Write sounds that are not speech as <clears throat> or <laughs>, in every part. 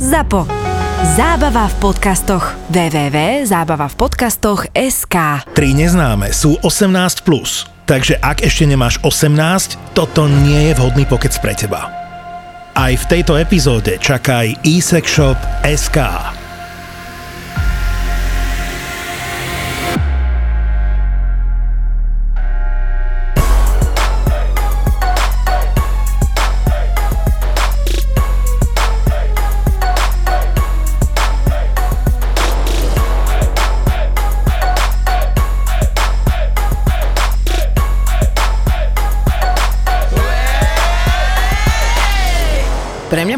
ZAPO. Zábava v podcastoch. www.zábavavpodcastoch.sk Tri neznáme sú 18+. Plus. Takže ak ešte nemáš 18, toto nie je vhodný pokec pre teba. Aj v tejto epizóde čakaj eSexShop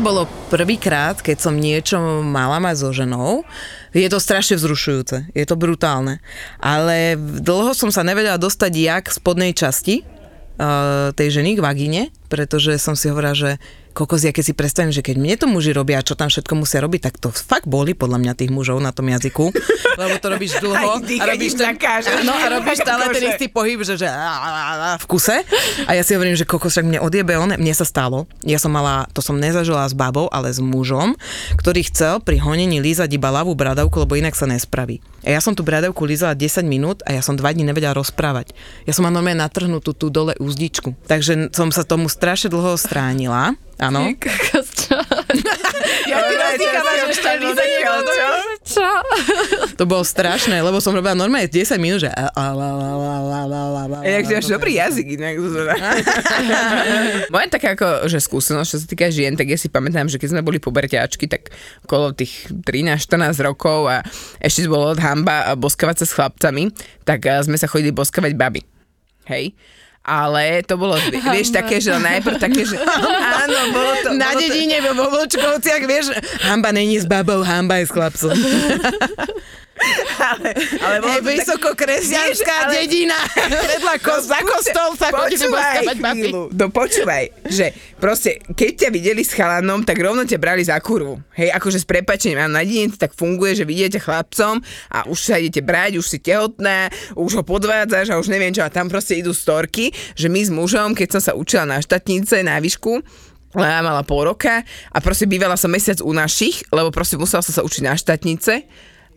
bolo prvýkrát, keď som niečo mala mať so ženou. Je to strašne vzrušujúce, je to brutálne. Ale dlho som sa nevedela dostať jak spodnej časti uh, tej ženy k vagíne, pretože som si hovorila, že kokos, ja keď si predstavím, že keď mne to muži robia, čo tam všetko musia robiť, tak to fakt boli podľa mňa tých mužov na tom jazyku, <laughs> lebo to robíš dlho a robíš, ten, no, a robíš stále ten istý pohyb, že, že v kuse. A ja si hovorím, že kokos, však mne odjebe on, mne sa stalo, ja som mala, to som nezažila s babou, ale s mužom, ktorý chcel pri honení lízať iba ľavú bradavku, lebo inak sa nespraví. A ja som tú bradavku lízala 10 minút a ja som dva dní nevedela rozprávať. Ja som mala normálne natrhnutú tú dole úzdičku. Takže som sa tomu strašne dlho stránila. Áno. <laughs> Ja ešte čo? Čo? To bolo strašné, lebo som robila normálne 10 minút, že a- a- la- la- la- la- la- la- la- Inak ty máš dobrý jazyk, inak. <laughs> Moja taká ako, že skúsenosť, čo sa týka žien, tak ja si pamätám, že keď sme boli puberťáčky, tak okolo tých 13-14 rokov a ešte bolo hamba a boskavať sa s chlapcami, tak sme sa chodili boskavať baby. Hej? Ale to bolo, vieš, také, že najprv také, že áno, bolo to... Na bolo to, dedine vo Vovlčkovciach, vieš, hamba není s babou, hamba je s chlapcom. <laughs> ale, ale tak- vysoko kresťanská ale- dedina, vedľa kos, za kostol sa chodili boskavať chvíľu, no počúvaj, že proste, keď ťa videli s chalanom, tak rovno ťa brali za kurvu. Hej, akože s prepačením, a na dedine tak funguje, že vidíte chlapcom a už sa idete brať, už si tehotná, už ho podvádzaš a už neviem čo, a tam proste idú storky, že my s mužom, keď som sa učila na štátnice, na výšku, ja mala pol roka a proste bývala som mesiac u našich, lebo proste musela som sa učiť na štátnice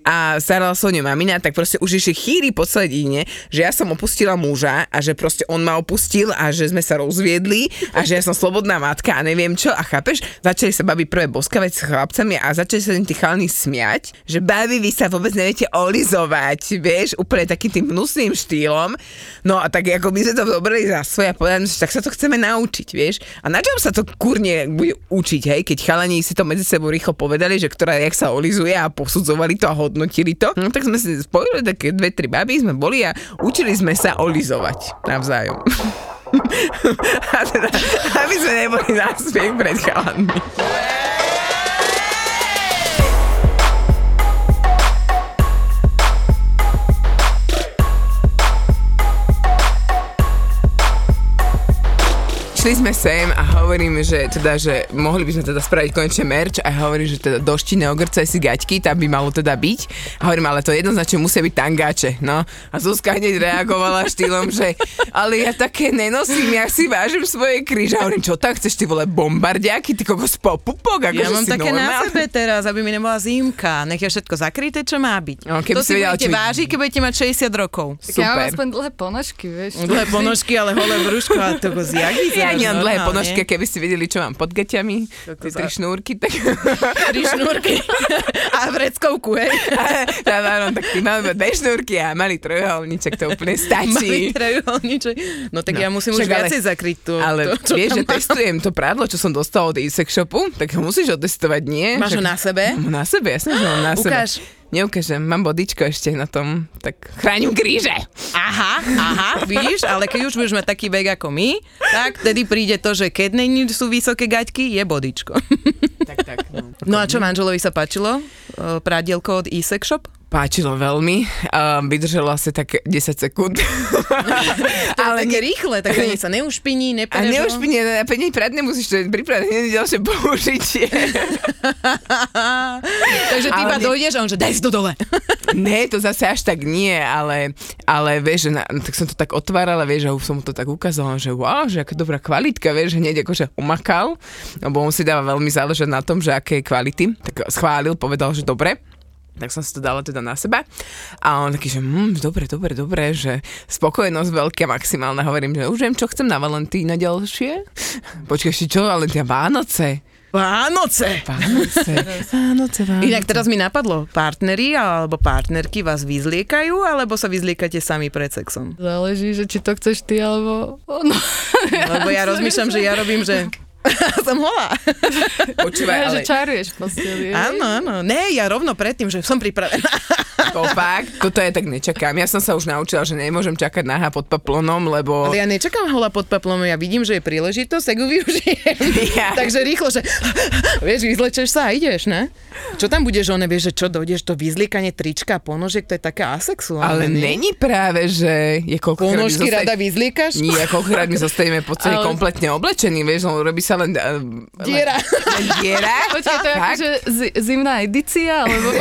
a starala sa o ňu mamina, tak proste už išli chýry po celej dedine, že ja som opustila muža a že proste on ma opustil a že sme sa rozviedli a že ja som slobodná matka a neviem čo a chápeš, začali sa babi prvé boskavať s chlapcami a začali sa im tí chalní smiať, že babi vy sa vôbec neviete olizovať, vieš, úplne takým tým hnusným štýlom. No a tak ako my sme to zobrali za svoje a povedali, že tak sa to chceme naučiť, vieš. A na čom sa to kurne bude učiť, hej, keď chalani si to medzi sebou rýchlo povedali, že ktorá jak sa olizuje a posudzovali to a hodnotili to, no, tak sme si spojili také dve, tri baby, sme boli a učili sme sa olizovať navzájom. <laughs> a teda, aby sme neboli na pred chalami. Šli sme sem a hovorím, že teda, že mohli by sme teda spraviť konečne merch a hovorím, že teda došti neogrcaj si gaťky, tam by malo teda byť. A hovorím, ale to jednoznačne musia byť tangáče, no. A Zuzka hneď reagovala štýlom, že ale ja také nenosím, ja si vážim svoje kríže. A hovorím, čo tak chceš, ty vole bombardiaky, ty kokos popupok, ako Ja že mám také na normálna. sebe teraz, aby mi nebola zimka. Nech je všetko zakryté, čo má byť. No, keby to si si vedela, budete vážiť, keď budete mať 60 rokov. Tak ja mám Super. aspoň dlhé ponožky, vieš. Dlhé ponožky, ale holé brúško a to jak vyzeráš nemám dlhé ponožky, keby ste vedeli, čo mám pod gaťami, tie <laughs> tri šnúrky, tak... Tri šnúrky a vreckovku, hej. <laughs> Áno, tak ty iba dve šnúrky a malý trojuholníček, to úplne Malý stačí. trojuholníček. No tak No, ja musím už však ale- viacej zakryť to. Ale to, čo vieš, že mám. testujem to prádlo, čo som dostala od e-sex shopu, tak ho musíš otestovať, nie? Máš ho na sebe? Mám Na sebe, jasne, že mám na Ukáž. sebe. Neukážem, mám bodičko ešte na tom, tak chránim kríže. Aha, aha, vidíš, ale keď už budeš mať taký vek ako my, tak vtedy príde to, že keď není sú vysoké gaťky, je bodičko. Tak, tak, no. No a čo manželovi sa páčilo? E, Prádielko od e-sex shop? Páčilo veľmi, um, vydržalo asi tak 10 sekúnd. <laughs> Ale také rýchle, tak ani <laughs> sa neušpiní, neperežo. a peniť prad nemusíš to pripraviť, nie ďalšie použitie. <laughs> Takže ty Ale iba nie- dojdeš a on že daj si to dole. Ne, to zase až tak nie, ale, ale vieš, že na, tak som to tak otvárala, vieš, a už som mu to tak ukázala, že wow, že aká dobrá kvalitka, vieš, že hneď akože umakal, lebo on si dáva veľmi záležať na tom, že aké je kvality, tak schválil, povedal, že dobre. Tak som si to dala teda na seba. A on taký, že hm, dobre, dobre, dobre, že spokojnosť veľká, maximálna. Hovorím, že už viem, čo chcem na Valentína ďalšie. <laughs> Počkaj, ešte čo, ale tie Vánoce. Vánoce. Vánoce. <laughs> Vánoce, Vánoce. Inak teraz mi napadlo, partneri alebo partnerky vás vyzliekajú, alebo sa vyzliekate sami pred sexom? Záleží, že či to chceš ty, alebo ono. Lebo ja <laughs> rozmýšľam, že ja robím, že <laughs> som holá. <laughs> Počúvaj, ale že čaruješ v posteli. Áno, áno. Ne, ja rovno predtým, že som pripravená. <laughs> To fakt, toto ja tak nečakám. Ja som sa už naučila, že nemôžem čakať náha pod paplonom, lebo... Ale ja nečakám hola pod paplom, ja vidím, že je príležitosť, tak ju využijem. Ja. Takže rýchlo, že vieš, vyzlečeš sa a ideš, ne? Čo tam budeš, one, vieš, že čo dojdeš, to vyzliekanie trička, ponožiek, to je také asexuálne. Ale nie? není práve, že je mi Ponožky zostane- rada vyzliekaš? Nie, koľkokrát my zostaneme po celý Ale- kompletne oblečení, vieš, len robí sa len... Uh, Diera. Len diera. <laughs> Počkej, to je akože zi- zimná edícia, alebo... <laughs>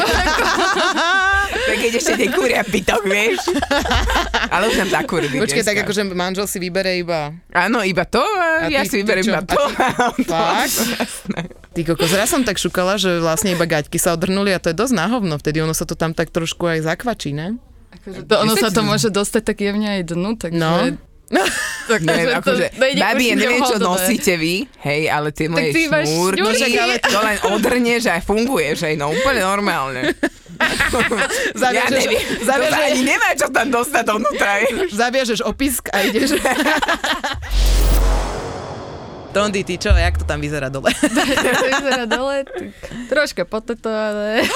Tak keď ešte nekúria pitok, vieš. Ale už nám zakúrili Počkej, dneska. tak akože manžel si vybere iba... Áno, iba to a, A ja ty- si vyberiem ty iba to. a on to. Fakt? Ty kokos, raz som tak šukala, že vlastne iba gaťky sa odhrnuli a to je dosť náhovno, vtedy ono sa to tam tak trošku aj zakvačí, ne? Akože to, ono sa to môže dostať tak jemne aj dnu, takže... No. <laughs> Tak, Neviem, akože, babi, ja neviem, čo nosíte vy, hej, ale ty moje ty šnúrky, šňúrky. ale to len odrneš a funguješ, hej, no úplne normálne. <laughs> ja neviem, zaviažeš, ani nemá čo tam dostať dovnútra, zaviažeš opisk a ideš. <laughs> Tondy, ty čo, jak to tam vyzerá dole? <laughs> to vyzerá dole, tak troška potetované.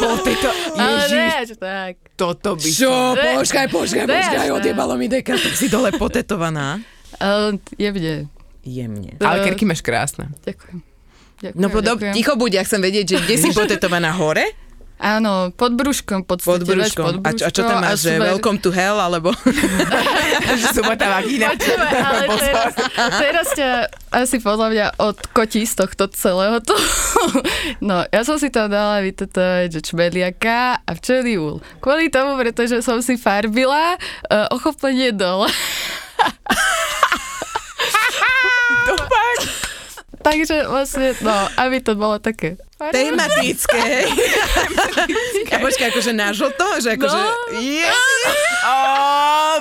Po tejto, Ale ježiš, ne, že tak. toto by Čo? som... Počkaj, počkaj, počkaj, odjebalo mi deka, tak si dole potetovaná. <laughs> Jemne. Jemne. Ale kerky máš krásne. Ďakujem. Ďakujem, No podob, ďakujem. ticho buď, ja chcem vedieť, že kde si <laughs> potetovaná hore? Áno, pod brúškom, Pod podstate. vieš, brúškom. Pod A čo, a čo tam máš, že smer- welcome to hell, alebo... <laughs> Subota vagína. Počúvaj, ale <laughs> teraz, teraz ťa asi podľa mňa odkotí z tohto celého to. <laughs> No, ja som si tam dala vytetovať, že čmeliaka a včelí úl. Kvôli tomu, pretože som si farbila uh, ochopenie dole. To fakt. Takže vlastne, no, aby to bolo také. Tematické. A počkaj, akože na žlto, že akože... No. Yes. Ó,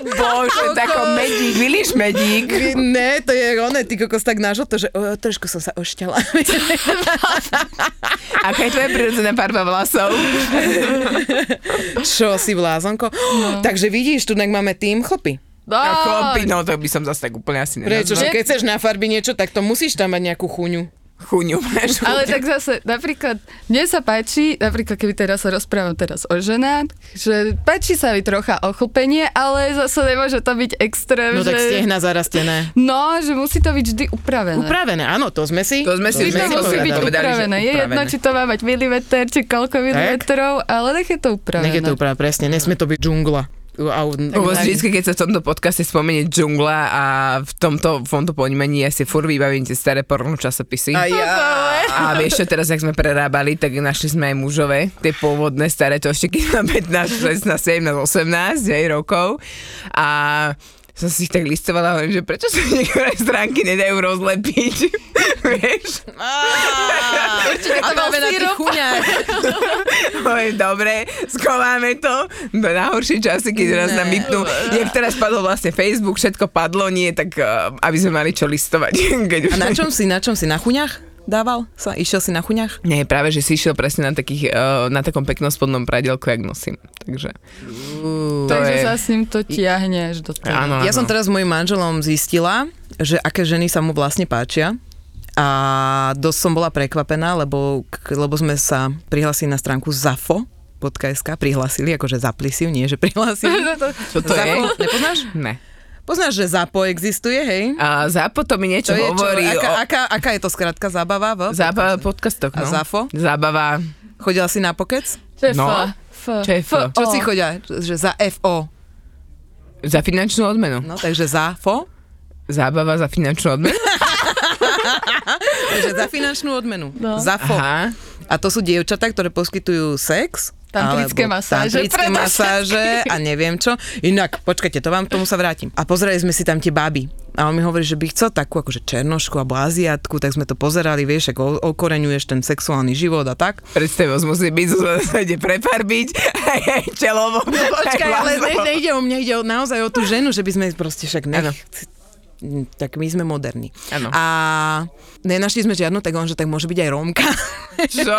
bože, tako medík, vidíš medík? Ne, to je one, ty kokos tak na žlto, že o, trošku som sa ošťala. <laughs> Aká je tvoja prirodzená farba vlasov? Čo, si vlázonko? No. Takže vidíš, tu máme tým chlopy. No, chlopy, no to by som zase tak úplne asi Prečo, že nenazval. keď chceš na farby niečo, tak to musíš tam mať nejakú chuňu. Chuňu máš. Ale tak zase, napríklad, mne sa páči, napríklad keby teraz sa rozprávam teraz o ženách, že páči sa mi trocha ochlpenie, ale zase nemôže to byť extrém, No že... tak stehna zarastené. No, že musí to byť vždy upravené. Upravené, áno, to sme si... To sme si to Sme musí povedali, byť upravené. Je jedno, či to má mať milimeter, či koľko milimetrov, ale nech je to upravené. Nech je to upravené, presne, nesmie to byť džungla. A, Lebo vždy, keď sa v tomto podcaste spomenie džungla a v tomto, v tomto ponímaní ja si fur vybavím tie staré porno časopisy. a ja... A vieš čo, teraz, jak sme prerábali, tak našli sme aj mužové, tie pôvodné staré, to ešte keď mám 15, 16, 17, 18 aj rokov. A som si ich tak listovala hovorím, že prečo sa niektoré stránky nedajú rozlepiť, <laughs> vieš? Určite to máme na tých chuňách. <laughs> Hovorím, dobre, schováme to do najhoršie časy, keď raz nám vypnú. Jak teraz padol vlastne Facebook, všetko padlo, nie, tak uh, aby sme mali čo listovať. <laughs> A na čom si, na čom si, na chuňach? Dával sa? Išiel si na chuňach? Nie, práve, že si išiel presne na, takých, uh, na takom peknom spodnom pradielku, jak nosím. Takže to Takže je... sa s ním to tiahne až do toho. Áno, áno. Ja som teraz s mojim manželom zistila, že aké ženy sa mu vlastne páčia. A dosť som bola prekvapená, lebo, lebo sme sa prihlásili na stránku zafo.sk, prihlásili, akože zapli si ju, nie, že prihlásili. Čo <laughs> to je? Zafo, nepoznáš? Ne. Poznáš, že ZAPO existuje, hej? A zápo to mi niečo To je čo? hovorí Aká, o... aká, aká je to skratka zábava? V? Zábava podcastoch, A no. Zafo? Zábava... Chodila si na pokec? Čo je No. F? Čo je F? Čo si chodia? Že za FO. Za finančnú odmenu. No, takže ZAFO. Zábava za finančnú odmenu? <laughs> <laughs> Takže za finančnú odmenu. No. ZAFO. Aha. A to sú dievčatá, ktoré poskytujú sex. Tantrické masáže, Tantrické masáže a neviem čo. Inak, počkajte, to vám k tomu sa vrátim. A pozerali sme si tam tie baby. A on mi hovorí, že by chcel takú akože černošku alebo aziatku, tak sme to pozerali, vieš, ako okoreňuješ ten sexuálny život a tak. Predstavivosť musí byť, sa ide prefarbiť, aj, aj čelovo. Počkaj, aj ale nejde o mňa, ide o, naozaj o tú ženu, že by sme proste však nech... Tak my sme moderní. Áno. A nenašli sme žiadnu, tak on, že tak môže byť aj Rómka. Čo?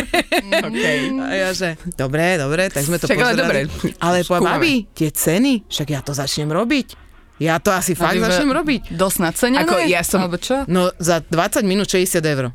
<laughs> okay. A ja, že dobre, dobre, tak sme to Však ale pozerali. dobre, Ale po skúmame. babi, tie ceny, však ja to začnem robiť. Ja to asi fakt Aby začnem robiť. Dosť nacenené? Ako ja som- Alebo čo? No za 20 minút 60 eur.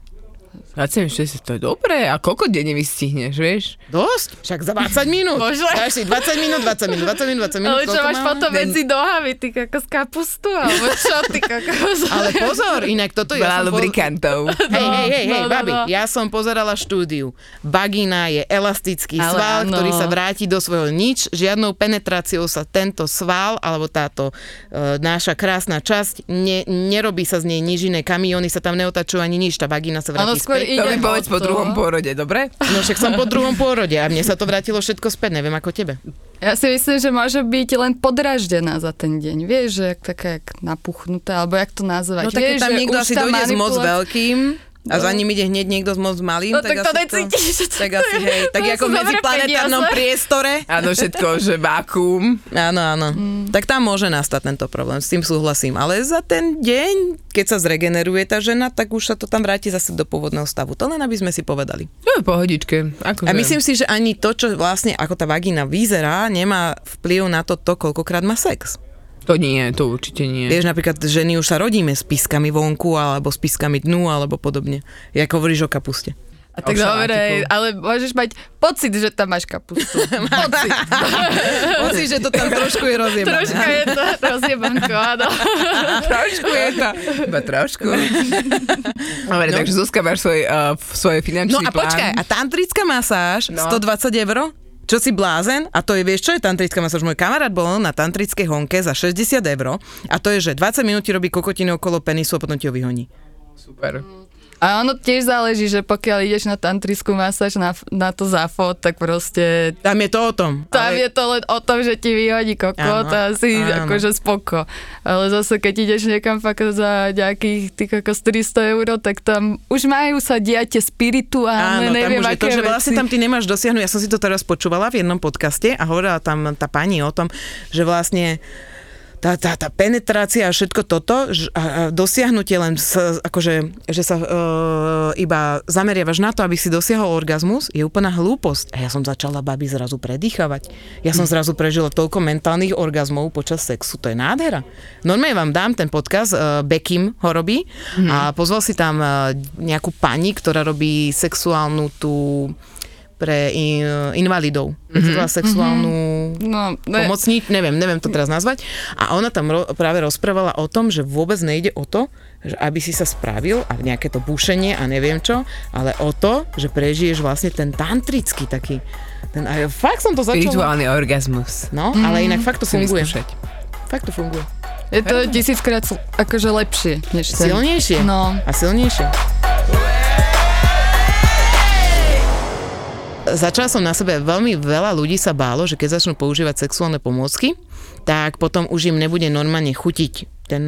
26, to je dobré. A koľko denne vystihneš, vieš? Dosť? Však za 20 <laughs> minút. Dáš si 20 minút, 20 minút, 20 minút, 20 minút. Ale čo máš potom medzi nohami, ty kokos kapustu? Alebo čo, ty kokos? <laughs> Ale pozor, inak toto Veľa ja som... po- lubrikantov. Hej, hej, hej, hej, no, no, babi, no. ja som pozerala štúdiu. Bagina je elastický Ale sval, áno. ktorý sa vráti do svojho nič. Žiadnou penetráciou sa tento sval, alebo táto e, náša krásna časť, ne, nerobí sa z nej nič iné. Kamióny sa tam neotačujú ani nič, tá bagina sa vráti skôr späť. To mi povedz po druhom pôrode, dobre? No však som po druhom pôrode a mne sa to vrátilo všetko späť, neviem ako tebe. Ja si myslím, že môže byť len podraždená za ten deň. Vieš, že jak taká jak napuchnuté, alebo jak to nazvať. No tak Vieš, tam že niekto asi dojde s moc veľkým a za ním ide hneď niekto s moc malým, No tak to asi necítiš, to- tak asi hej, tak to ako v medziplanetárnom priestore. Áno, všetko, že vákuum. Áno, áno. Mm. Tak tam môže nastať tento problém, s tým súhlasím. Ale za ten deň, keď sa zregeneruje tá žena, tak už sa to tam vráti zase do pôvodného stavu. To len aby sme si povedali. No, pohodičke. Ako A myslím si, že ani to, čo vlastne ako tá vagína vyzerá, nemá vplyv na to, to koľkokrát má sex. To nie, to určite nie. Vieš, napríklad ženy už sa rodíme s piskami vonku, alebo s piskami dnu, alebo podobne. Jak hovoríš o kapuste. A tak dobre, ale môžeš mať pocit, že tam máš kapustu. <laughs> pocit. <laughs> Pocit, že to tam trošku je rozjebané. Troška je to rozjebanko, áno. <laughs> trošku je to. Iba trošku. Dobre, No. takže Zuzka, máš svoj, uh, svoj finančný No a plán. počkaj, a tantrická masáž, No. 120 eur? Čo si blázen? A to je, vieš čo je tantrická masáž? Môj kamarát bol na tantrickej honke za 60 eur a to je, že 20 minút ti robí kokotiny okolo penisu a potom ti ho vyhoní. Super. A ono tiež záleží, že pokiaľ ideš na tantrickú masáž na, na to záfot, tak proste Tam je to o tom. tam ale... je to len o tom, že ti vyhodí kokot a si áno. akože spoko. Ale zase keď ideš niekam fakt za nejakých ty kokos 300 eur, tak tam už majú sa diať tie spirituálne, Áno, tam neviem už je aké to, že vlastne veci. tam ty nemáš dosiahnuť. Ja som si to teraz počúvala v jednom podcaste a hovorila tam tá pani o tom, že vlastne tá, tá, tá penetrácia a všetko toto a, a dosiahnutie len s, akože, že sa e, iba zameriavaš na to, aby si dosiahol orgazmus, je úplná hlúposť. A ja som začala babi zrazu predýchavať. Ja som zrazu prežila toľko mentálnych orgazmov počas sexu, to je nádhera. Normálne vám dám ten podkaz, e, Bekim ho robí a pozval si tam e, nejakú pani, ktorá robí sexuálnu tú pre in, invalidov. Mm-hmm. sexuálnu No, ne, pomocník, neviem, neviem to teraz nazvať. A ona tam ro- práve rozprávala o tom, že vôbec nejde o to, že aby si sa spravil a nejaké to bušenie a neviem čo, ale o to, že prežiješ vlastne ten tantrický taký. Ten, a fakt som to začala. Spirituálny orgazmus. No, ale inak fakt to funguje. vyskúšať. Fakt to funguje. je to tisíckrát akože lepšie, než ten. Silnejšie. No. A silnejšie. Začala som na sebe, veľmi veľa ľudí sa bálo, že keď začnú používať sexuálne pomôcky, tak potom už im nebude normálne chutiť ten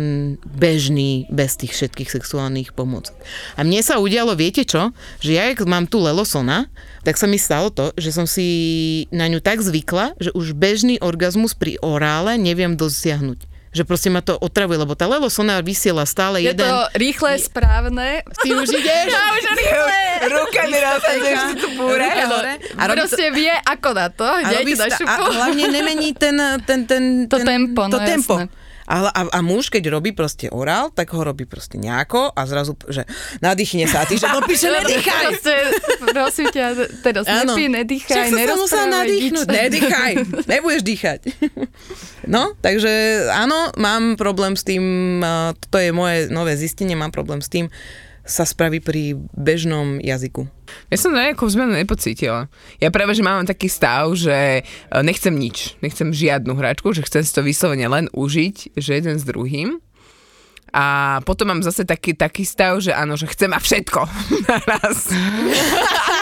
bežný, bez tých všetkých sexuálnych pomôcok. A mne sa udialo, viete čo? Že ja, jak mám tu lelosona, tak sa mi stalo to, že som si na ňu tak zvykla, že už bežný orgazmus pri orále neviem dosiahnuť. Že proste ma to otravuje, lebo tá lelosona vysiela stále Je jeden... to rýchle, správne. Ty už ideš? <laughs> Ja už <laughs> rýchle. Rukami rozhadzuješ si tu búre. Ruka. A robí to, Proste vie, ako na to. a, robí sta- a hlavne nemení ten, ten, ten, To ten, tempo, to no tempo. jasné. A, a, a muž, keď robí proste orál, tak ho robí proste nejako a zrazu, že nadýchne sa a ty, že no píše, <laughs> nedýchaj. Proste, prosím ťa, Áno. nepí, Však nedýchaj, sa sa nadýchnuť. Nedýchaj, nebudeš dýchať. <laughs> No, takže áno, mám problém s tým, toto je moje nové zistenie, mám problém s tým, sa spraví pri bežnom jazyku. Ja som nejakú zmenu nepocítila. Ja práve, že mám taký stav, že e, nechcem nič. Nechcem žiadnu hračku, že chcem si to vyslovene len užiť, že jeden s druhým. A potom mám zase taký, taký stav, že áno, že chcem a všetko <laughs> naraz. <laughs>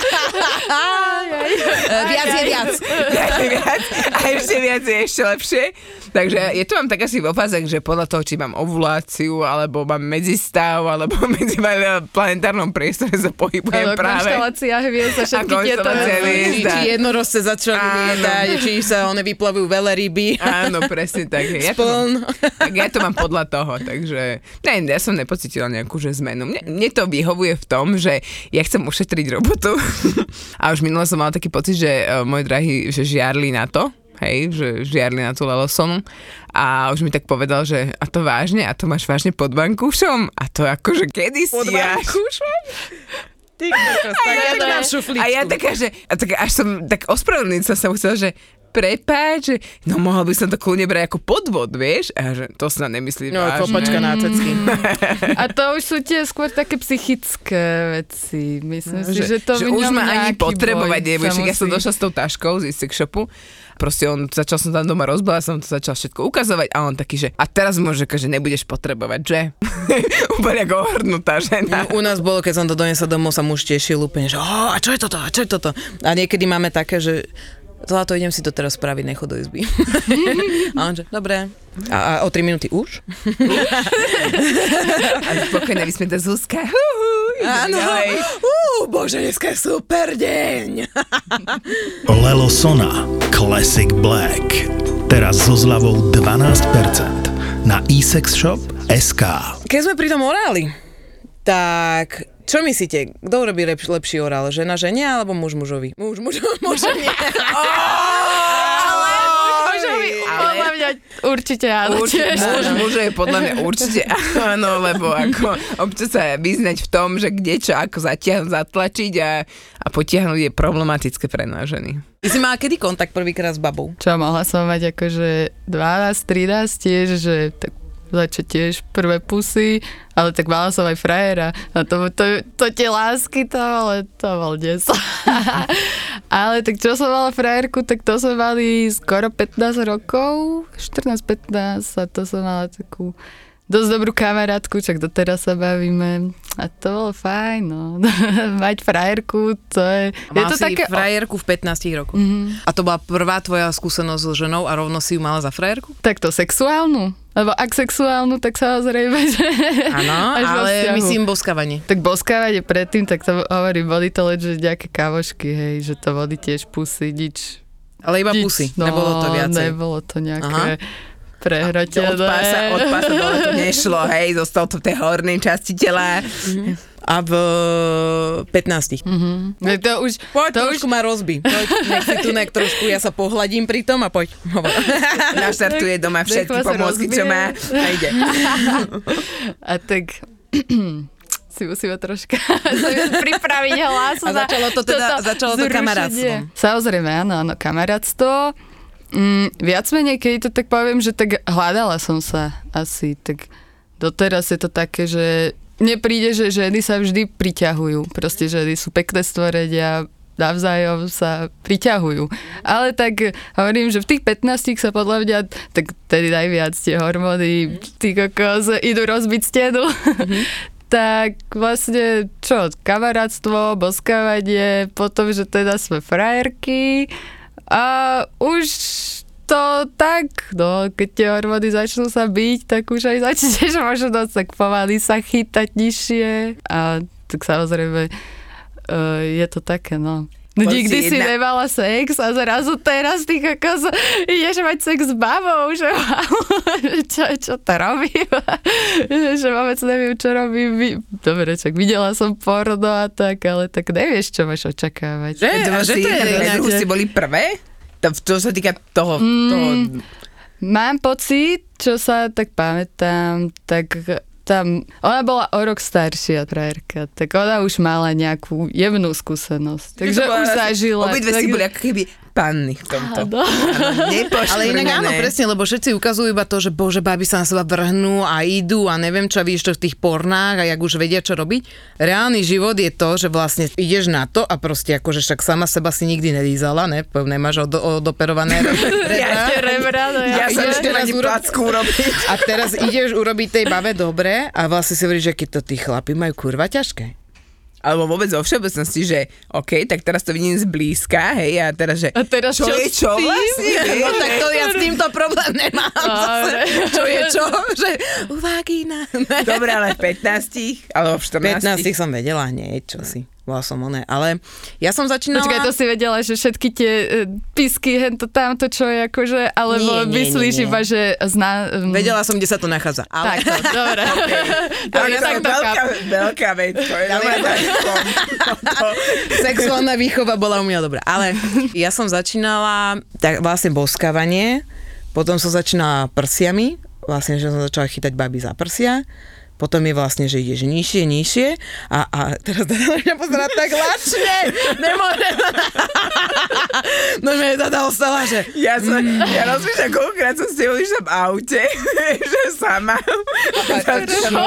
Eh, viac je viac. viac, a ešte viac je ešte lepšie. Takže je to mám tak asi vo fázach, že podľa toho, či mám ovuláciu, alebo mám medzistav, alebo <laughs> medzi planetárnom priestore sa pohybujem Áno, práve. konštelácia hviezd a všetky tieto. Či, či jednorozce začali lietať, či sa one vyplavujú veľryby. Áno, presne tak. Ja to, mám, tak ja to mám podľa toho, takže ne, ja som nepocitila nejakú že zmenu. Mne, mne to vyhovuje v tom, že ja chcem ušetriť robotu a už minule som mala taký pocit, že uh, môj drahý, že žiarli na to, hej, že žiarli na tú Lelosonu a už mi tak povedal, že a to vážne, a to máš vážne pod bankúšom a to akože kedy si Pod vankúšom? Ty <laughs> kokos, tak ja to mám šuflíčku. A ja taká, že a tak až som tak ospravedlniť sa som chcela, že prepáč, že no mohol by som to kľudne brať ako podvod, vieš? A že to sa nemyslí No, vážne. kopačka na cecky. <laughs> A to už sú tie skôr také psychické veci. Myslím si, že, to že už ma ani potrebovať boj nebude. sa Však ja som došla s tou taškou z sex shopu proste on, začal som tam doma rozbala, som to začal všetko ukazovať a on taký, že a teraz môže, že nebudeš potrebovať, že? <laughs> Úplne ako ohrnutá žena. U nás bolo, keď som to donesla domov, sa muž tešil úplne, že oh, a čo je toto, a čo je toto? A niekedy máme také, že Zlato, idem si to teraz spraviť, nechod do izby. <laughs> a on že, dobre. A, a o 3 minúty už? A spokojne vysmieta Zuzka. Áno. bože, dneska je super deň. <laughs> Lelo Sona Classic Black. Teraz so zľavou 12% na eSexShop.sk Keď sme pri tom oráli, tak čo myslíte, kto urobí lepš- lepší orál? Žena žene alebo muž mužovi? Muž mužovi, <laughs> <laughs> mužovi. Podľa mňa určite áno. Určite, tiež. muž, muž je podľa mňa určite <laughs> áno, lebo ako občas sa vyznať v tom, že kde čo ako zatiahnuť, zatlačiť a, a potiahnuť je problematické pre nás ženy. Ty si mala kedy kontakt prvýkrát s babou? Čo, mohla som mať akože 12, 13 tiež, že tak začať tiež prvé pusy, ale tak mala som aj frajera a to, to, to tie lásky to, ale to bol des. <laughs> ale tak čo som mala frajerku, tak to sme mali skoro 15 rokov, 14-15 a to som mala takú dosť dobrú kamarátku, čak doteraz sa bavíme a to bolo fajn, no. <laughs> Mať frajerku, to je... je Mal to si také... frajerku v 15 rokoch. Mm-hmm. A to bola prvá tvoja skúsenosť so ženou a rovno si ju mala za frajerku? Takto sexuálnu? Lebo ak sexuálnu, tak samozrejme, že... Áno, <laughs> ale myslím boskávanie. Tak boskávanie predtým, tak to hovorí body to len, že nejaké kavošky, hej, že to body tiež pusy, nič. Ale iba nič, pusy, nebolo to viacej. Nebolo to Aha. nejaké Od prehrotené. pása, od pása dole to nešlo, hej, zostal to v tej hornej časti tela. A v 15. Mm. No To už, Poď, to už trošku ma rozbi. Poď, nech si tu nek trošku, ja sa pohľadím pri tom a poď. Hovor. <laughs> Naštartuje doma všetky pomôcky, čo má a ide. <laughs> A tak <clears throat> si musíme troška <laughs> pripraviť hlas. A začalo to teda- začalo to zrušenie. kamarátstvom. Samozrejme, áno, áno, kamarátstvo. Mm, viac menej, keď to tak poviem, že tak hľadala som sa asi, tak doteraz je to také, že mne príde, že ženy sa vždy priťahujú. Proste ženy sú pekné stvorenia, navzájom sa priťahujú. Ale tak hovorím, že v tých 15 sa podľa mňa, tak tedy najviac tie hormóny, tí kokos, idú rozbiť stenu. <laughs> tak vlastne čo, kamarátstvo, boskávanie, potom, že teda sme frajerky a už to tak, no, keď tie hormóny začnú sa byť, tak už aj začneš <laughs> možno tak pomaly sa chytať nižšie a tak samozrejme uh, je to také, no. No Poď nikdy si si jedna- nemala sex a zrazu teraz ty kokos ideš mať sex s babou, že <laughs> čo, čo to robím? <laughs> že vôbec neviem, čo robím. Dobre, čak videla som porno a tak, ale tak nevieš, čo máš očakávať. Že? To A že si, to je že- si boli prvé? To, sa týka toho, toho Mám pocit, čo sa tak pamätám, tak tam, ona bola o rok staršia frajerka, tak ona už mala nejakú jemnú skúsenosť. Takže bola už zažila. Obidve si tak- boli ako keby panny v tomto. Áno. Áno, Ale inak áno, presne, lebo všetci ukazujú iba to, že bože, baby sa na seba vrhnú a idú a neviem čo, vidíš to v tých pornách a jak už vedia, čo robiť. Reálny život je to, že vlastne ideš na to a proste akože však sama seba si nikdy nelízala, ne? Nemáš od, odoperované <laughs> rebra. Tie rebra, no Ja ja, som ideš ešte ani urobiť. A teraz ideš urobiť tej babe dobre a vlastne si hovoríš, že keď to tí chlapi majú kurva ťažké. Alebo vôbec vo všeobecnosti, že OK, tak teraz to vidím zblízka, hej, a teraz, že A teraz čo, čo je čo vlastne, No <laughs> tak to ja s týmto problém nemám. Zase, Dobre. čo je čo? Že vagína. Dobre, ale v <laughs> 15 alebo v 14 15 som vedela niečo si. Bola som oné. Ale ja som začínala... Počkaj, to si vedela, že všetky tie e, pisky, hento, tamto, čo je akože, Nie, alebo nie, myslíš nie, nie. iba, že zná... Um, Vedela som, kde sa to nachádza. Ale... Takto, <laughs> <laughs> dobre. Ale Dobre, to tak to veľká, veľká vec, to je Ale- <laughs> Sexuálna výchova bola u mňa dobrá. Ale ja som začínala tak vlastne boskávanie, potom som začínala prsiami, vlastne, že som začala chytať baby za prsia, potom je vlastne, že ideš nižšie, nižšie a, a teraz Dada mňa pozerá tak lačne, nemôžem. <laughs> No mne Dada ostala, že Ja, som, ja rozmýšľam, koľkokrát som s tebou išla v aute, <laughs> že sama. <laughs> No,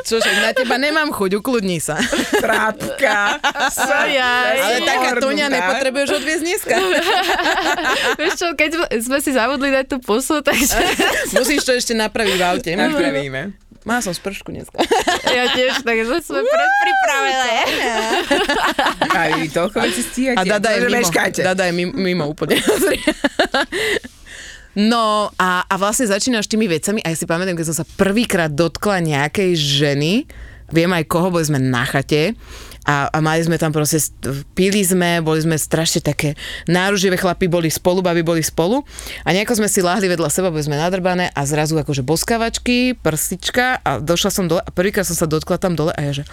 čo, že na teba nemám chuť, ukludni sa. Trápka. Ale taká. Toňa nepotrebuješ odviezť dneska. Vieš čo, keď sme- si zabudli dať tú pusu, takže Musíš to ešte napraviť v aute. Napravíme. Má som spršku dneska. <laughs> ja tiež, takže sme predpripravené. A vy toľko vecí stíhate. A Dada je mimo. Dada je mimo, mimo úplne. <laughs> No a, a vlastne začínaš tými vecami a ja si pamätám, keď som sa prvýkrát dotkla nejakej ženy, viem aj koho, boli sme na chate a, a mali sme tam proste, st- pili sme, boli sme strašne také náruživé chlapy, boli spolu, baby boli spolu a nejako sme si láhli vedľa seba, boli sme nadrbané a zrazu akože boskavačky, prstička a došla som dole a prvýkrát som sa dotkla tam dole a ja že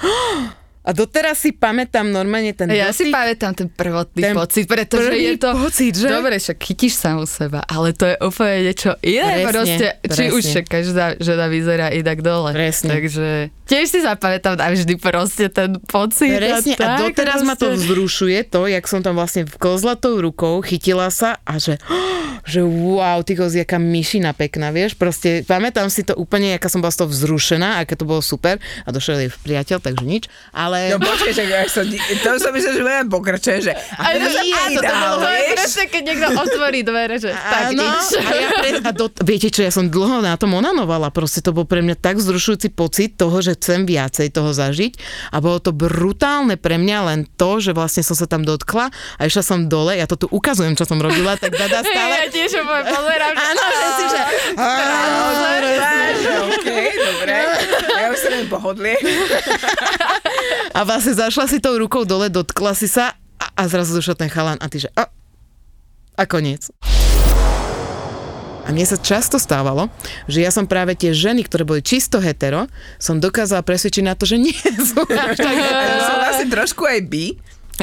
a doteraz si pamätám normálne ten Ja si dotyk. pamätám ten prvotný Ten pocit, pretože je to... pocit, že? Dobre, však chytíš samu seba, ale to je úplne niečo Presne, iné proste. Či presne. už však každá žena vyzerá inak dole. Presne. Takže tiež si zapamätám navždy proste ten pocit. Presne, a tak doteraz ma to proste. vzrušuje, to, jak som tam vlastne vklzla tou rukou, chytila sa a že, <gasps> že wow, ty koz, jaká myšina pekná, vieš, proste pamätám si to úplne, aká som bola z toho vzrušená, aké to bolo super a došiel jej priateľ, takže nič, ale... No počkaj, že ja som, to som myslel, že budem pokračovať, že a to, áno, to pridal, bolo presne, keď niekto otvorí dvere, že tak Áno, nič. a ja pre, a do, viete čo, ja som dlho na tom onanovala, proste to bol pre mňa tak vzrušujúci pocit toho, že chcem viacej toho zažiť a bolo to brutálne pre mňa len to, že vlastne som sa tam dotkla a išla som dole, ja to tu ukazujem, čo som robila, tak dada Hej, <laughs> stále... ja tiež pozerám, že... Áno, presne, že... Že OK, dobre. Ja už neviem pohodlie. A vlastne zašla si tou rukou dole, dotkla si sa a, a zrazu došiel ten chalan a ty že a, a koniec. A mne sa často stávalo, že ja som práve tie ženy, ktoré boli čisto hetero, som dokázala presvedčiť na to, že nie <laughs> sú až tak <laughs> hetero. to som vlastne trošku aj by.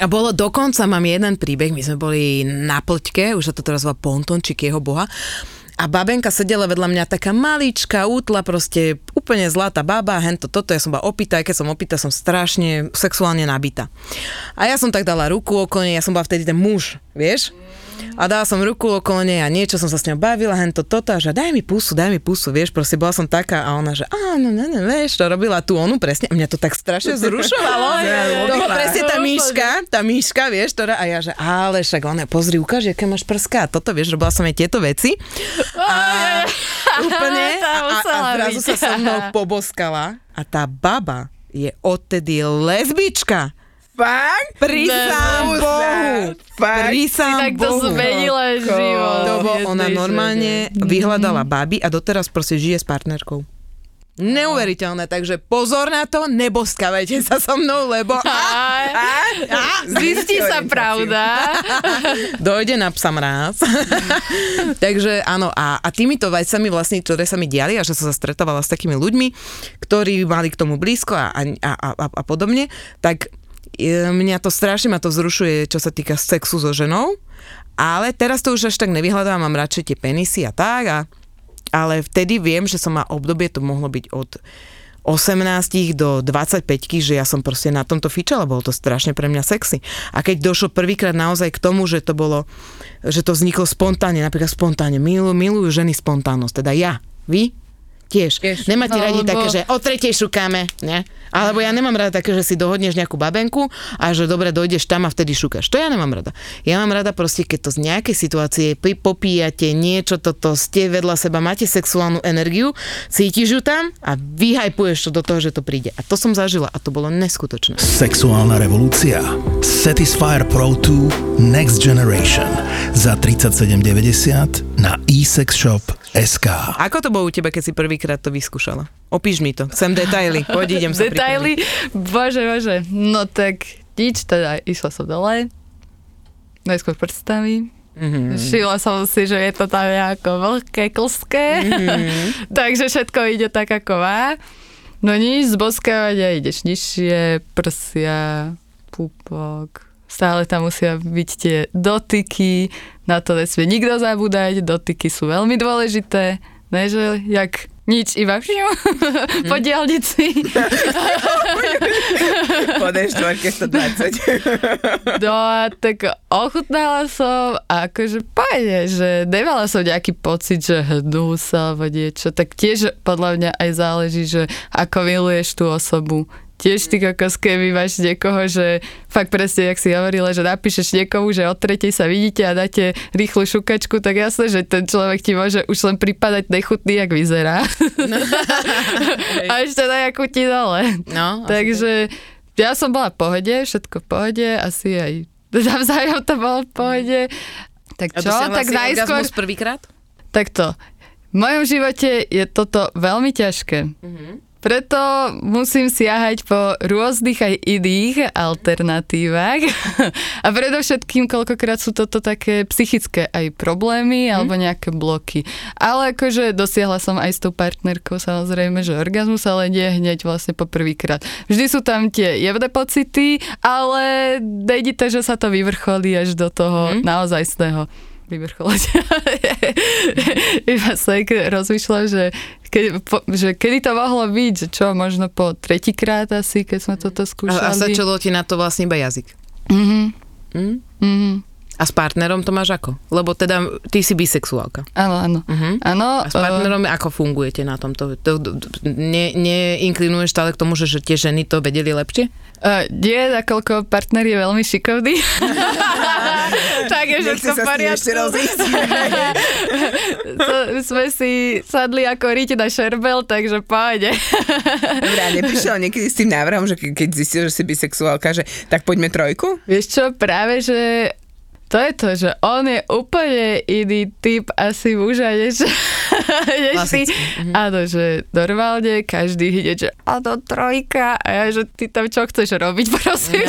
A bolo dokonca, mám jeden príbeh, my sme boli na plťke, už sa to teraz volá pontončík jeho boha, a babenka sedela vedľa mňa taká maličká, útla, proste úplne zlatá baba, hento toto, ja som bola opýta, aj keď som opýta, som strašne sexuálne nabitá. A ja som tak dala ruku okolo nej, ja som bola vtedy ten muž, vieš? A dala som ruku okolo nej a niečo som sa s ňou bavila, hento toto, a že daj mi pusu, daj mi pusu, vieš, proste bola som taká a ona, že áno, no, no, vieš, to robila tú onu presne a mňa to tak strašne zrušovalo. <laughs> Toho presne tá myška, tá myška, vieš, ktorá, a ja, že ale však ona, pozri, ukáž, aké máš prská, toto, vieš, robila som aj tieto veci. A <laughs> úplne, <laughs> a, a, a zrazu sa so mnou poboskala a tá baba je odtedy lesbička. Fakt? Prisám Ne, Bohu. Fakt? Prisám Tak to Bohu. zmenila život. To bol, ona normálne žene. vyhľadala baby a doteraz proste žije s partnerkou. Neuveriteľné, takže pozor na to, neboskávajte sa so mnou, lebo A, zistí sa pravda. dojde na psa mráz. <laughs> takže áno, a, a týmito vecami vlastne, ktoré sa mi diali a že som sa stretávala s takými ľuďmi, ktorí mali k tomu blízko a, a, a, a, a podobne, tak mňa to strašne ma to vzrušuje, čo sa týka sexu so ženou, ale teraz to už až tak nevyhľadávam, mám radšej tie penisy a tak, a, ale vtedy viem, že som má obdobie, to mohlo byť od 18 do 25, že ja som proste na tomto fičala, bolo to strašne pre mňa sexy. A keď došlo prvýkrát naozaj k tomu, že to bolo, že to vzniklo spontánne, napríklad spontánne, milujú, milujú ženy spontánnosť, teda ja, vy, Tiež. Tiež. Nemáte No, radi lebo- také, že o tretej šukáme, ne? Alebo ja nemám rada také, že si dohodneš nejakú babenku a že dobre, dojdeš tam a vtedy šukáš. To ja nemám rada. Ja mám rada proste, keď to z nejakej situácie pri- popíjate niečo toto, ste vedľa seba, máte sexuálnu energiu, cítiš ju tam a vyhajpuješ to do toho, že to príde. A to som zažila a to bolo neskutočné. Sexuálna revolúcia. Satisfyer Pro 2 Next Generation za 37,90 na eSexShop.sk Ako to bolo u teba, keď si prvýkrát to vyskúšala? Opíš mi to. Chcem detaily. Poď, idem sa Detaily, bože, bože. No tak nič, teda išla som dole, najskôr prstami, Mm-hmm. Šila som si, že je to tam nejako vlhké, klské, mm-hmm. <laughs> takže všetko ide tak ako má. No nič, zboskávať a ideš nižšie, prsia, pupok, stále tam musia byť tie dotyky, na to nesmie nikto zabúdať, dotyky sú veľmi dôležité, ne, že jak nič, iba fiu, po diálnici. Po D4 120. No a tak ochutnala som a akože pojde, že nemala som nejaký pocit, že hnú sa alebo niečo, tak tiež podľa mňa aj záleží, že ako miluješ tú osobu. Tiež ty kokos, keby máš niekoho, že fakt presne, jak si hovorila, že napíšeš niekomu, že od tretej sa vidíte a dáte rýchlu šukačku, tak jasné, že ten človek ti môže už len pripadať nechutný, jak vyzerá. <laughs> a ešte nejakú ti dole. No, Takže ja som bola v pohode, všetko v pohode, asi aj <laughs> navzájom to bolo v pohode. Tak čo? Tak najskôr, prvýkrát? takto. V mojom živote je toto veľmi ťažké. Preto musím siahať po rôznych aj iných alternatívach. <laughs> A predovšetkým, koľkokrát sú toto také psychické aj problémy alebo nejaké bloky. Ale akože dosiahla som aj s tou partnerkou samozrejme, že orgazmus, ale nie hneď vlastne po prvýkrát. Vždy sú tam tie jemné pocity, ale nejde to, že sa to vyvrcholí až do toho naozajstného vyvrcholať. <laughs> Iba sa rozmýšľam, že, ke, po, že kedy to mohlo byť, že čo, možno po tretíkrát asi, keď sme toto A, skúšali. a stačilo ti na to vlastne iba jazyk. Mhm, Hm? mhm. A s partnerom to máš ako? Lebo teda ty si bisexuálka. Áno, áno. Mhm. Áno, A s partnerom ako fungujete na tomto? To, to, to, ne, neinklinuješ stále k tomu, že, že tie ženy to vedeli lepšie? Uh, nie, nakoľko partner je veľmi šikovný. <laughs> tak je všetko v poriadku. <laughs> to, sme si sadli ako ríti na šerbel, takže pôjde. <laughs> Dobre, a neprišiel niekedy s tým návrhom, že ke- keď zistil, že si bisexuálka, že tak poďme trojku? Vieš čo, práve, že to je to, že on je úplne iný typ asi muža, než, než ty. Mhm. Áno, že normálne každý ide, že to trojka a ja, že ty tam čo chceš robiť, prosím.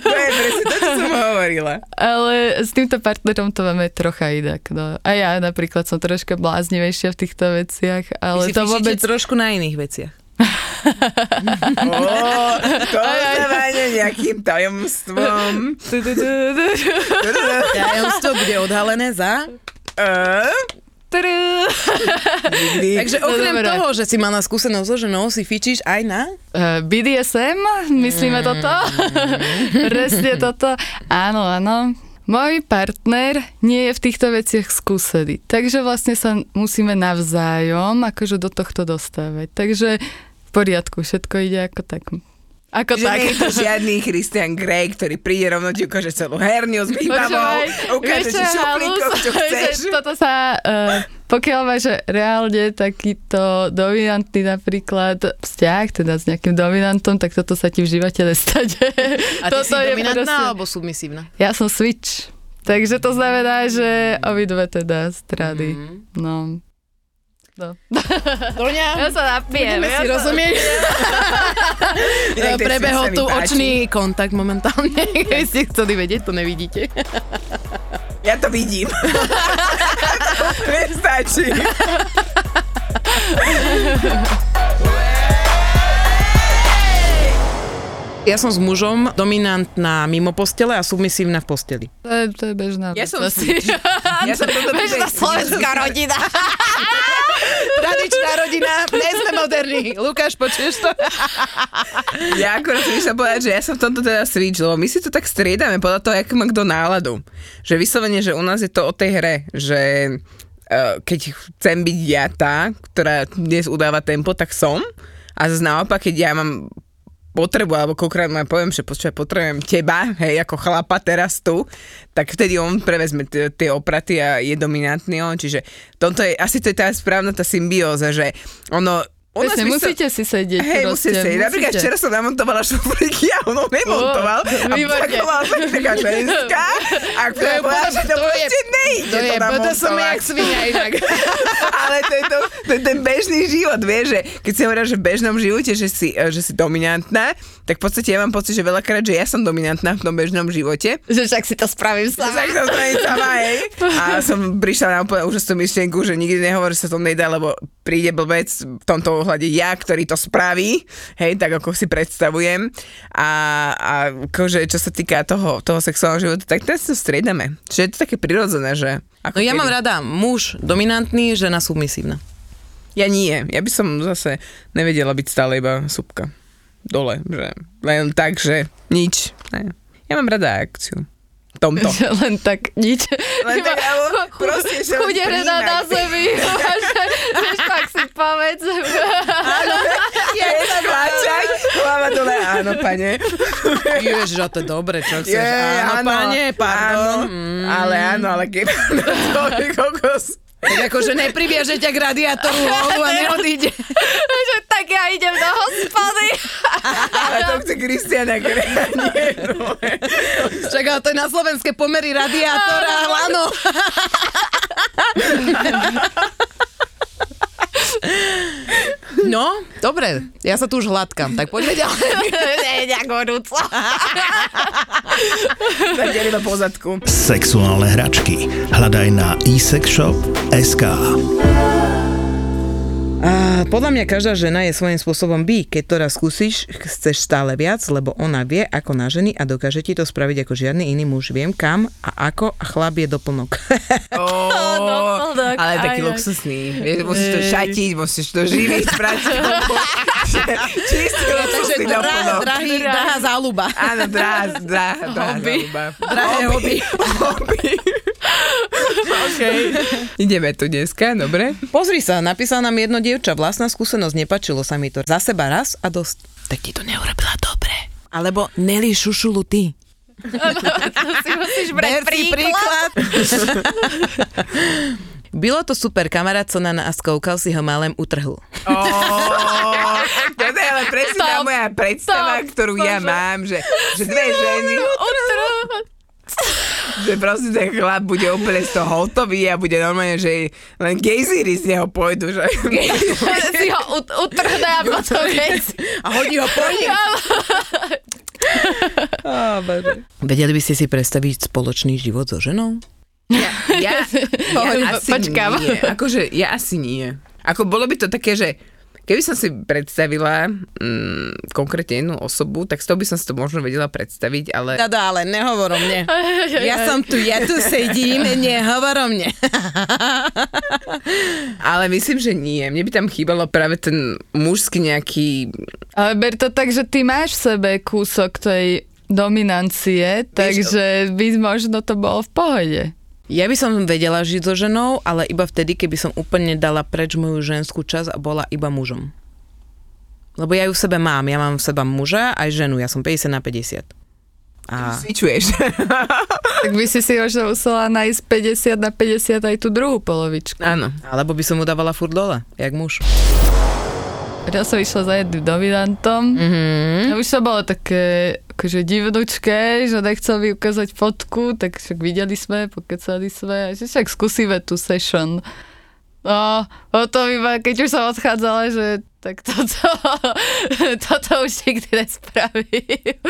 To je presne to, čo som hovorila. Ale s týmto partnerom to máme trocha inak. No. A ja napríklad som troška bláznivejšia v týchto veciach, ale to vôbec... trošku na iných veciach. <laughs> Ó, to váňa nejakým tajomstvom. Tajomstvo bude odhalené za... Takže No okrem dobre. toho, že si mala skúsenosť so ženou, si fičíš aj na... BDSM, myslíme toto? <laughs> Presne toto. Áno, áno. Môj partner nie je v týchto veciach skúsený, takže vlastne sa musíme navzájom akože do tohto dostávať. Takže v poriadku, všetko ide ako tak. Ako Že tak. nie je to žiadny Christian Grey, ktorý príde rovno ti ukáže celú herniu s výbavou, ukáže ti šuplíkov, čo <laughs> že chceš. Toto sa, uh, pokiaľ máš reálne takýto dominantný napríklad vzťah, teda s nejakým dominantom, tak toto sa ti v živote nestane. A ty toto si dominantná proste- alebo submisívna? Ja som switch. Takže to znamená, že obidve teda strany. No. No. <laughs> Doňa, Ja sa napijem. budeme Ja si sa... rozumieť. <laughs> Prebehol tu očný kontakt momentálne. <laughs> Keď ste chceli vedieť, to nevidíte. Ja to vidím. Nestačí. Ja som s mužom dominantná mimo postele a submisívna v posteli. To je, to je bežná Ja som asi. <laughs> Ja som toto Bežná slovenská rodina. <laughs> Tradičná rodina, nie sme moderní. Lukáš, počuješ to? Ja akorát som išla povedať, že ja som v tomto teda switch, lebo my si to tak striedame podľa toho, akú má kto náladu. Že vyslovene, že u nás je to o tej hre, že uh, keď chcem byť ja tá, ktorá dnes udáva tempo, tak som. A zase naopak, keď ja mám potrebu, alebo koľkokrát ma poviem, že počúvaj, potrebujem teba, hej, ako chlapa teraz tu, tak vtedy on prevezme t- tie opraty a je dominantný on, čiže toto je, asi to je tá správna tá symbióza, že ono, nás Presne, by sa- musíte si sedieť. Hej, proste, musíte sedieť. Napríklad musíte. včera som namontovala šuflíky a on ho nemontoval. Ó, a plakovala sa taká ženská. A To je povedala, že to to proste nejde To je, to som jak svinia inak. <laughs> Ale to je, to, to je ten bežný život, vieš, že keď si hovoria, že v bežnom živote, že si, eh, že si dominantná, tak v podstate ja mám pocit, že veľakrát, že ja som dominantná v tom bežnom živote. Že však si to spravím sama. Som to sama, hej. A som prišla na úplne úžasnú myšlienku, že nikdy nehovor, že sa to nedá, lebo príde blbec v tomto ohľade ja, ktorý to spraví, hej, tak ako si predstavujem. A, a akože, čo sa týka toho, toho sexuálneho života, tak teraz to striedame. Čiže je to také prirodzené, že... Ako No ja kedy. mám rada muž dominantný, žena submisívna. Ja nie. Ja by som zase nevedela byť stále iba súbka. Dole, že len tak, že nič. Ne. Ja mám rada akciu. Tomto. Že <laughs> len tak nič. Len tak, alebo proste, že len Chuderená na príjmať. zemi. že, že tak si povedz. Ja <laughs> je skláčať, hlava dole, áno, pane. Ježiš, a to je dobre, čo chceš. Je, áno, pane, pardon. Áno, ale áno, ale keď <laughs> to je kokos. Tak akože nepriviaže ťa k radiátoru <laughs> hlavu a neodíde. <laughs> že tak ja idem do hospody. Ale to chce Kristiana. <laughs> Čak, ale to je na slovenské pomery radiátora a lano. No, dobre, ja sa tu už hladkám, tak poďme ďalej. <laughs> Nie, nejak horúco. Tak iba po zadku. Sexuálne hračky. Hľadaj na eSexShop.sk A podľa mňa každá žena je svojím spôsobom by. Keď to raz skúsiš, chceš stále viac, lebo ona vie ako na ženy a dokáže ti to spraviť ako žiadny iný muž. Viem kam a ako a chlap je doplnok. <laughs> Oh, doplnok, ale aj, taký aj. luxusný. Vieš, musíš to šatiť, musíš to živiť, sprať. <laughs> Čistý Takže luxusný drahá, doplnok. drahý, drahá záľuba. Áno, drahá, drahá, drahá záľuba. Drahé hobby. Hobby. Okay. Ideme tu dneska, dobre? Pozri sa, napísala nám jedno dievča, vlastná skúsenosť, nepačilo sa mi to. Za seba raz a dosť. Tak ti to neurobila dobre. Alebo Nelly šušulu ty. si musíš brať Ber si príklad. Bylo to super, kamarát sa na nás koukal, si ho malém utrhl. Oh, toto je ale presne tá moja predstava, top, ktorú ja bože. mám, že, že dve ženy, že proste ten chlap bude úplne z toho hotový a bude normálne, že len gejzíry z neho pôjdu, že... si ho ut- utrhne a potom. A hodí ho po ním. Vedeli by ste si predstaviť spoločný život so ženou? Ja, ja, ja asi Počkám. nie. Akože ja asi nie. Ako bolo by to také, že keby som si predstavila mm, konkrétne jednu osobu, tak s tou by som si to možno vedela predstaviť, ale... Dada, ale nehovor o mne. Ja som tu, ja tu sedím, nehovor o mne. <laughs> Ale myslím, že nie. Mne by tam chýbalo práve ten mužský nejaký... Ale ber to tak, že ty máš v sebe kúsok tej dominancie, takže by možno to bolo v pohode. Ja by som vedela žiť so ženou, ale iba vtedy, keby som úplne dala preč moju ženskú časť a bola iba mužom. Lebo ja ju v sebe mám. Ja mám v sebe muža aj ženu. Ja som 50 na 50. A Svičuješ. <laughs> Tak by si si možno musela nájsť 50 na 50 aj tú druhú polovičku. Áno. alebo by som mu dávala furt dole, jak muž. Ja som išla za jedným dominantom. Mm-hmm. A už to bolo také akože divnúčké, že nechcel mi ukázať fotku, tak však videli sme, pokecali sme, že však skúsime tú session. No, potom iba, keď už som odchádzala, že tak toto, <laughs> toto už nikdy nespravím.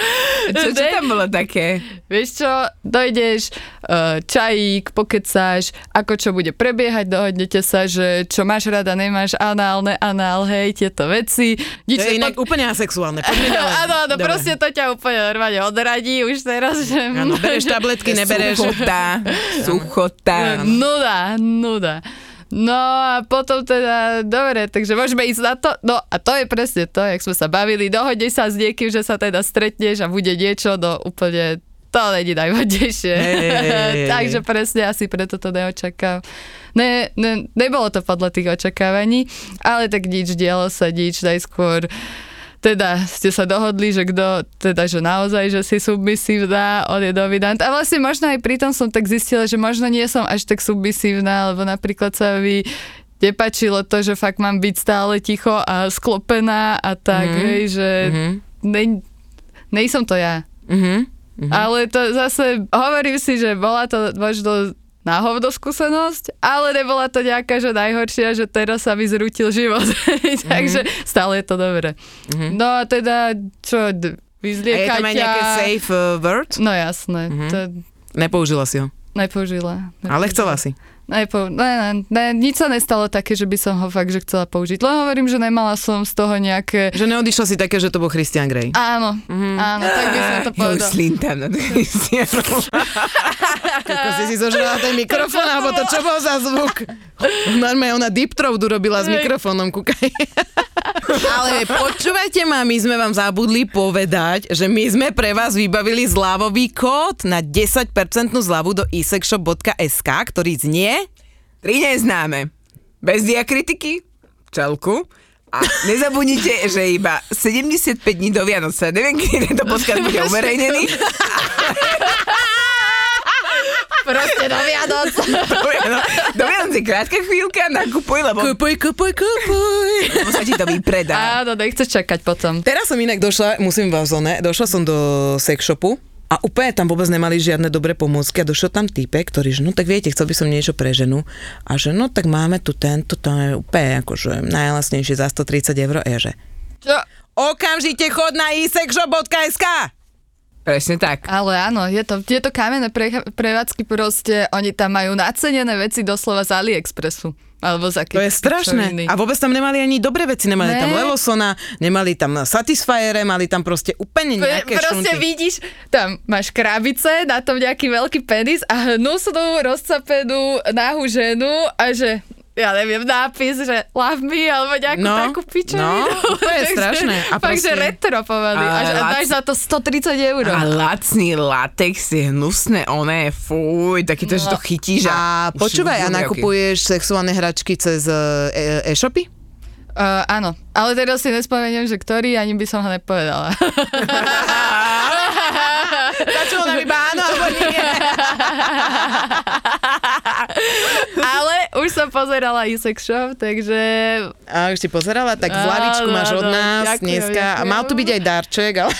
Čo, čo tam bolo také? Vieš čo, dojdeš, uh, čajík, pokecáš, ako čo bude prebiehať, dohodnete sa, že čo máš rada, nemáš anál, neanál, hej, tieto veci. To je inak úplne asexuálne. <laughs> Áno, áno, proste to ťa úplne normálne odradí už teraz, že... Áno, bereš <laughs> tabletky, nebereš. Suchota. Suchota. Nuda, nuda. No a potom teda, dobre, takže môžeme ísť na to. No a to je presne to, jak sme sa bavili. Dohodneš sa s niekým, že sa teda stretneš a bude niečo, no úplne to není najvhodnejšie. Hej, hej, <laughs> hej. Takže presne asi preto to neočakám. Ne, ne, nebolo to podľa tých očakávaní, ale tak nič, dialo sa nič, najskôr teda ste sa dohodli, že kto, teda, že naozaj, že si submisívna, on je dominant. A vlastne možno aj pri tom som tak zistila, že možno nie som až tak submisívna, lebo napríklad sa mi nepačilo to, že fakt mám byť stále ticho a sklopená a tak, mm-hmm. hej, že mm-hmm. ne, nej som to ja. Mhm. Mm-hmm. Ale to zase, hovorím si, že bola to možno na hovno skúsenosť, ale nebola to nejaká, že najhoršia, že teraz sa mi zrútil život. <laughs> Takže Mhm. stále je to dobré. Mm-hmm. No a teda, čo, d- A je vyzliekať tam aj nejaké safe uh, word? No jasné, Mhm. mm-hmm. to Nepoužila si ho. nepoužila. Ale chcela si. Nepo, ne, ne, ne, nič sa nestalo také, že by som ho fakt, že chcela použiť. Len hovorím, že nemala som z toho nejaké... Že neodišla si také, že to bol Christian Grey. Áno, mm-hmm. áno, tak by som to <laughs> Ja už povedala. slintam na Christianu. <laughs> Ako si si zožrala ten mikrofón, alebo to čo bol za zvuk? Normálne ona deep throat urobila s mikrofónom, kúkaj. <laughs> Ale počúvajte ma, my sme vám zabudli povedať, že my sme pre vás vybavili zľavový kód na 10% zľavu do isexshop.sk, ktorý znie Tri neznáme. Bez diakritiky, čelku. A nezabudnite, že iba 75 dní do Vianoca. Neviem, kedy tento podcast bude <laughs> uverejnený. <laughs> <laughs> Proste do Vianoc. <laughs> Do Vianoc- Do Vianoc je krátka chvíľka, nakupuj, lebo, kupuj, kupuj, kupuj. lebo sa ti to vypredá. Áno, nechceš čakať potom. Teraz som inak došla, musím vás zone, došla som do sex shopu a úplne tam vôbec nemali žiadne dobré pomôcky a došiel tam týpek, ktorý, že no tak viete, chcel by som niečo pre ženu a že no tak máme tu tento, to je úplne akože najlasnejšie za 130 eur a ja že Čo? okamžite chod na isexshop.sk Presne tak. Ale áno, je to, je to kamenné pre, prevádzky proste, oni tam majú nacenené veci doslova z AliExpressu. Alebo za To je strašné. A vôbec tam nemali ani dobré veci. Nemali Ne. tam Levosona, nemali tam Satisfiere, mali tam proste úplne nejaké Proste šunty. vidíš, tam máš krabice, na tom nejaký veľký penis a hnusnú, rozcapenú, nahú ženu a že ja neviem, nápis, že love me, alebo nejakú No, takú pičovinu. no, úplne <laughs> Takže strašné. A Fakt, že proste- retro pomaly. A, a dáš za to 130 eur. A lacný latex je hnusné, oné, fuj, taký to, že to chytíš a... A počúvaj, a nakupuješ sexuálne hračky cez e- e-shopy? Uh, áno, ale teraz si nespomeniem, že ktorý, ani by som ho nepovedala. Začalo nám iba áno, alebo nie. <laughs> som pozerala Isex Shop, takže A už si pozerala, tak v lavičku máš od nás ďakujem, dneska. A ďakujem. mal tu byť aj darček, ale...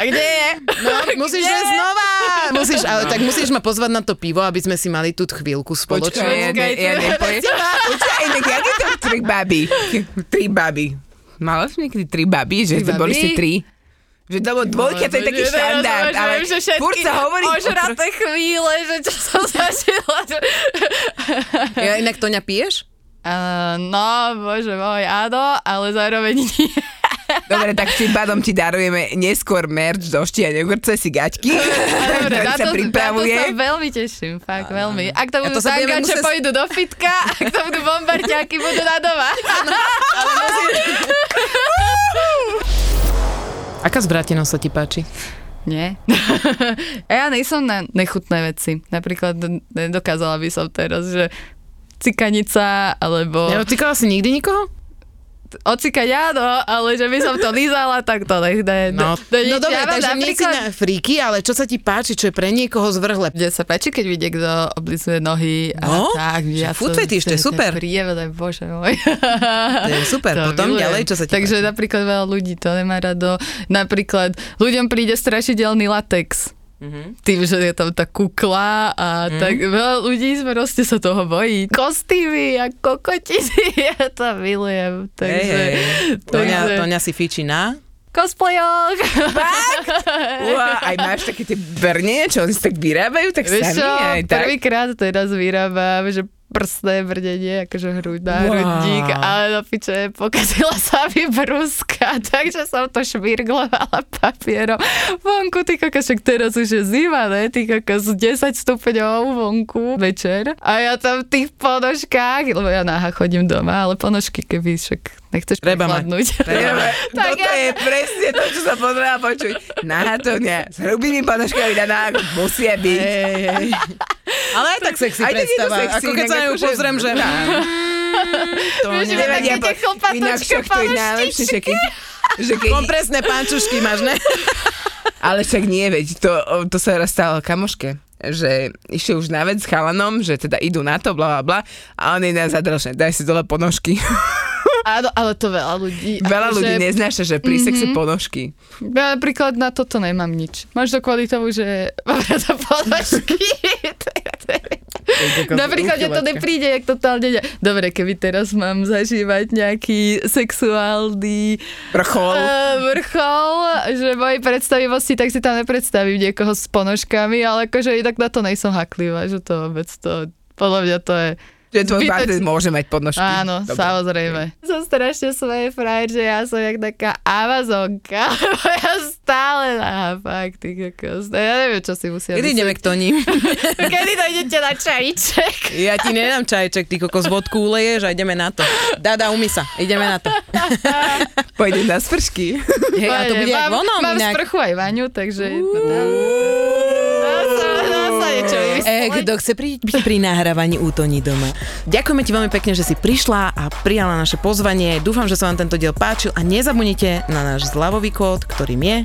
a kde je? No, <laughs> musíš Kde? znova. Musíš, ale tak musíš ma pozvať na to pivo, aby sme si mali tú chvíľku Počkaj, spoločne. ja, ne, ja nepoviem. Počkaj, inak jak je to tri baby? Tri baby. Mala som niekedy tri baby, že Tri to boli ste tri? Že to bol dvojka, to je taký Teraz štandard, ale furt sa hovorí... ožraté chvíle, že čo som <laughs> zažila. Ja, inak Toňa piješ? Uh, no, bože môj, áno, ale zároveň nie. Dobre, tak tým pádom ti darujeme neskôr merch do štia neugorce si gaťky, Dobre, <laughs> na sa to, na to pripravuje. sa veľmi teším, fakt veľmi. Ak to to budú budeme tangače, musieť- pôjdu do fitka, ak to budú bombardiaky, budú na doma. <laughs> Aká zbratenosť sa ti páči? Nie. <laughs> A ja nejsem na nechutné veci. Napríklad nedokázala by som teraz, že cikanica, alebo... Neotýkala si nikdy nikoho? Ocikať áno, ale že by som to lízala, tak to nech ne. No, to, no dobre, ja takže nie si na fríky, ale čo sa ti páči, čo je pre niekoho zvrhle? Mne sa páči, keď mi niekto oblizuje nohy a No, tak. že food fetish, to je super. Príjemné, bože môj. To je super. To Potom milujem. ďalej, čo sa ti Takže páči? napríklad veľa ľudí to nemá rado. Napríklad ľuďom príde strašidelný latex. Mhm. Tým, že je tam tá kukla a tak veľa ľudí proste sa toho bojí. Kostýmy a kokotiny, <laughs> ja to milujem. Takže, Hej, hej. Toňa, takže Toňa si fičí na? cosplayoch. <laughs> Uá, aj máš také tie brne, čo oni si tak vyrábajú, tak Vieš sami čo, aj tak. prvýkrát teraz vyrábam, že prsné brdenie, akože hruď na Wow. hrudník, ale do piče pokazila sa mi brúska, <laughs> takže som to švirglovala papierom. Vonku, ty kokos, však teraz už je zima, ne? Ty kokos 10 stupňov vonku večer. A ja tam v tých ponožkách, lebo ja náha chodím doma, ale ponožky, keby však nechceš Treba prechladnúť. Treba. <laughs> Tak Toto ja- je presne to, čo sa potreba počuť. Nahatovňa s hrubými ponožkami na musia byť. Hej, hej. <laughs> Ale aj tak sexy Aj predstava. sexy, ako keď sa na ňu akože- pozriem, že... <laughs> To Vieš, tie po- Inak však to je najlepšie, že keď, že keď, Kompresné pančušky máš, ne? ale však nie, veď, to, to sa raz stalo kamoške že išli už na vec s chalanom, že teda idú na to, bla, bla, bla, a on je na zadrošne, daj si dole ponožky. Áno, ale to veľa ľudí. Veľa akože- ľudí neznáša, že pri sexe ponožky. Ja napríklad na toto nemám nič. Možno kvôli tomu, že mám rada ponožky. Napríklad mne to nepríde, jak totálne... ne- Dobre, keby teraz mám zažívať nejaký sexuálny Vrchol. uh, vrchol, že mojej predstavivosti, tak si tam nepredstavím niekoho s ponožkami, ale akože inak na to nejsom haklivá, že to vôbec to... Podľa mňa to je Že tvoj partner môže mať ponožky. Áno, Dobre. samozrejme. Som strašne svoje frajer, že ja som jak taká Amazonka, <laughs> ja stále na fakt, ty kokos. No, Ja neviem, čo si musia Kedy ideme k Toni? <laughs> Kedy dojdete na čajíček? <laughs> Ja ti nedám čajček, ty kokos vodku uleješ a ideme na to. Dada, umy sa, ideme na to. Pôjde na spršky. Hej, a to bude jak mám, mám inak. sprchu aj vaňu, takže... Sa, sa niečo E, kto chce pri, byť pri nahrávaní útoní doma. Ďakujeme ti veľmi pekne, že si prišla a prijala naše pozvanie. Dúfam, že sa vám tento diel páčil a nezabudnite na náš zľavový kód, ktorým je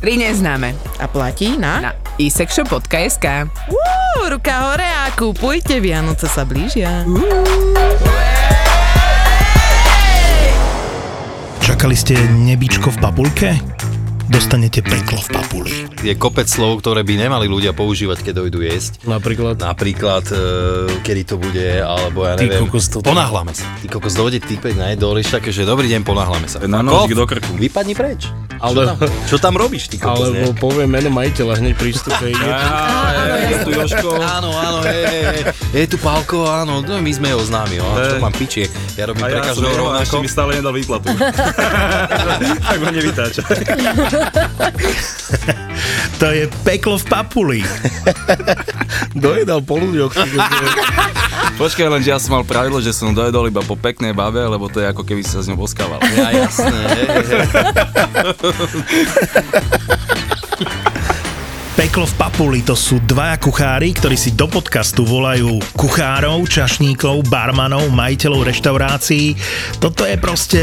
Tri neznáme. a platí na... Na isexshop.sk Uú, ruka hore a kúpujte, Vianoce sa blížia. Čakali ste nebičko v papulke? Dostanete peklo v papuli. Je kopec slov, ktoré by nemali ľudia používať, keď dojdu jesť. Napríklad Napríklad, e, kedy to bude, alebo ja Ty neviem. kokos, toto- Ponáhľame sa. Ty kokos dojde typek na jedol, také, že dobrý deň, ponáhľame sa. Na nožík do krku. Vypadni preč. Ale- Čo, tam, čo tam robíš, ty kokos, alebo poviem meno majiteľa hneď pri vstupe. Je, je tu Joško. Áno, áno, hej, hej, hej. Je tu Pálko, áno, no, my sme ho známi, jo. Čo mám piči, ja robím pre každého rovnako. mi stále nedal výplatu. <laughs> tak ho nevytáča. <laughs> <laughs> To je peklo v papuli. <laughs> Dojedal po ľuďoch. <laughs> Počkaj, len že ja som mal pravidlo, že som dojedol iba po peknej babe, lebo to je ako keby sa s ňou boskával. Ja, jasné. Peklo v papuli to sú dvaja kuchári, ktorí si do podcastu volajú kuchárov, čašníkov, barmanov, majiteľov reštaurácií. Toto je proste